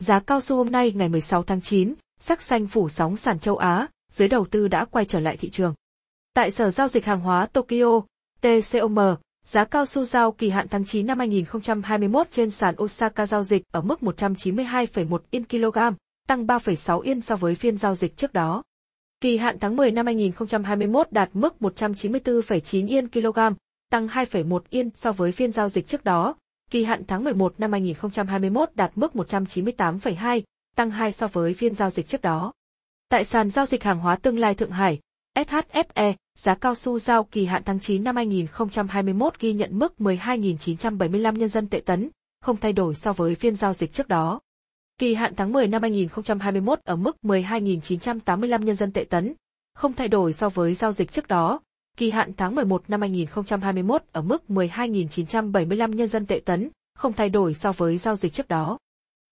Giá cao su hôm nay ngày 16 tháng 9, sắc xanh phủ sóng sàn châu Á, giới đầu tư đã quay trở lại thị trường. Tại Sở Giao dịch Hàng hóa Tokyo, TCOM, giá cao su giao kỳ hạn tháng 9 năm 2021 trên sàn Osaka giao dịch ở mức 192,1 yên kg, tăng 3,6 yên so với phiên giao dịch trước đó. Kỳ hạn tháng 10 năm 2021 đạt mức 194,9 yên kg, tăng 2,1 yên so với phiên giao dịch trước đó. Kỳ hạn tháng 11 năm 2021 đạt mức 198,2, tăng 2 so với phiên giao dịch trước đó. Tại sàn giao dịch hàng hóa tương lai Thượng Hải, SHFE, giá cao su giao kỳ hạn tháng 9 năm 2021 ghi nhận mức 12.975 nhân dân tệ tấn, không thay đổi so với phiên giao dịch trước đó. Kỳ hạn tháng 10 năm 2021 ở mức 12.985 nhân dân tệ tấn, không thay đổi so với giao dịch trước đó. Kỳ hạn tháng 11 năm 2021 ở mức 12.975 nhân dân tệ tấn, không thay đổi so với giao dịch trước đó.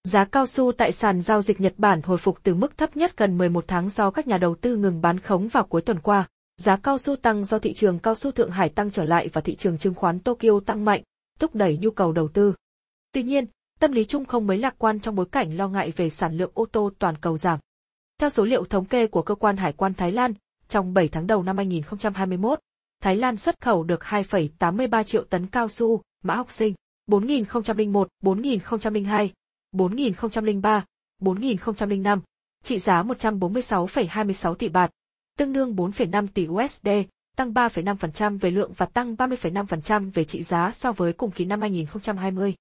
Giá cao su tại sàn giao dịch Nhật Bản hồi phục từ mức thấp nhất gần 11 tháng do các nhà đầu tư ngừng bán khống vào cuối tuần qua. Giá cao su tăng do thị trường cao su Thượng Hải tăng trở lại và thị trường chứng khoán Tokyo tăng mạnh, thúc đẩy nhu cầu đầu tư. Tuy nhiên, tâm lý chung không mấy lạc quan trong bối cảnh lo ngại về sản lượng ô tô toàn cầu giảm. Theo số liệu thống kê của cơ quan hải quan Thái Lan, trong 7 tháng đầu năm 2021, Thái Lan xuất khẩu được 2,83 triệu tấn cao su, mã học sinh, 4001, 4002, 4003, 4005, trị giá 146,26 tỷ bạt, tương đương 4,5 tỷ USD, tăng 3,5% về lượng và tăng 30,5% về trị giá so với cùng kỳ năm 2020.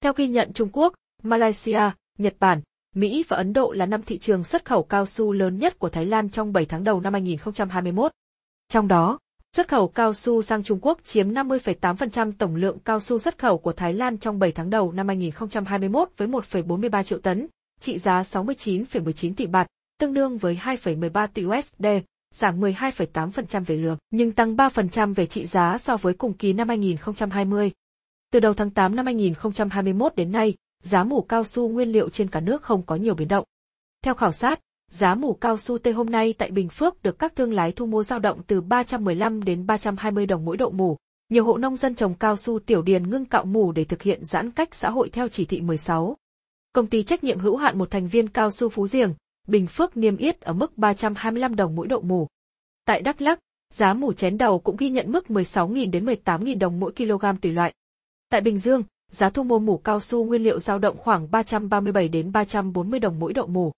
Theo ghi nhận Trung Quốc, Malaysia, Nhật Bản, Mỹ và Ấn Độ là năm thị trường xuất khẩu cao su lớn nhất của Thái Lan trong 7 tháng đầu năm 2021. Trong đó, xuất khẩu cao su sang Trung Quốc chiếm 50,8% tổng lượng cao su xuất khẩu của Thái Lan trong 7 tháng đầu năm 2021 với 1,43 triệu tấn, trị giá 69,19 tỷ bạt, tương đương với 2,13 tỷ USD, giảm 12,8% về lượng, nhưng tăng 3% về trị giá so với cùng kỳ năm 2020. Từ đầu tháng 8 năm 2021 đến nay, giá mủ cao su nguyên liệu trên cả nước không có nhiều biến động. Theo khảo sát, giá mủ cao su tê hôm nay tại Bình Phước được các thương lái thu mua dao động từ 315 đến 320 đồng mỗi độ mủ. Nhiều hộ nông dân trồng cao su tiểu điền ngưng cạo mủ để thực hiện giãn cách xã hội theo chỉ thị 16. Công ty trách nhiệm hữu hạn một thành viên cao su Phú Diềng, Bình Phước niêm yết ở mức 325 đồng mỗi độ mủ. Tại Đắk Lắk, giá mủ chén đầu cũng ghi nhận mức 16.000 đến 18.000 đồng mỗi kg tùy loại. Tại Bình Dương, giá thu mua mủ cao su nguyên liệu dao động khoảng 337 đến 340 đồng mỗi độ mủ.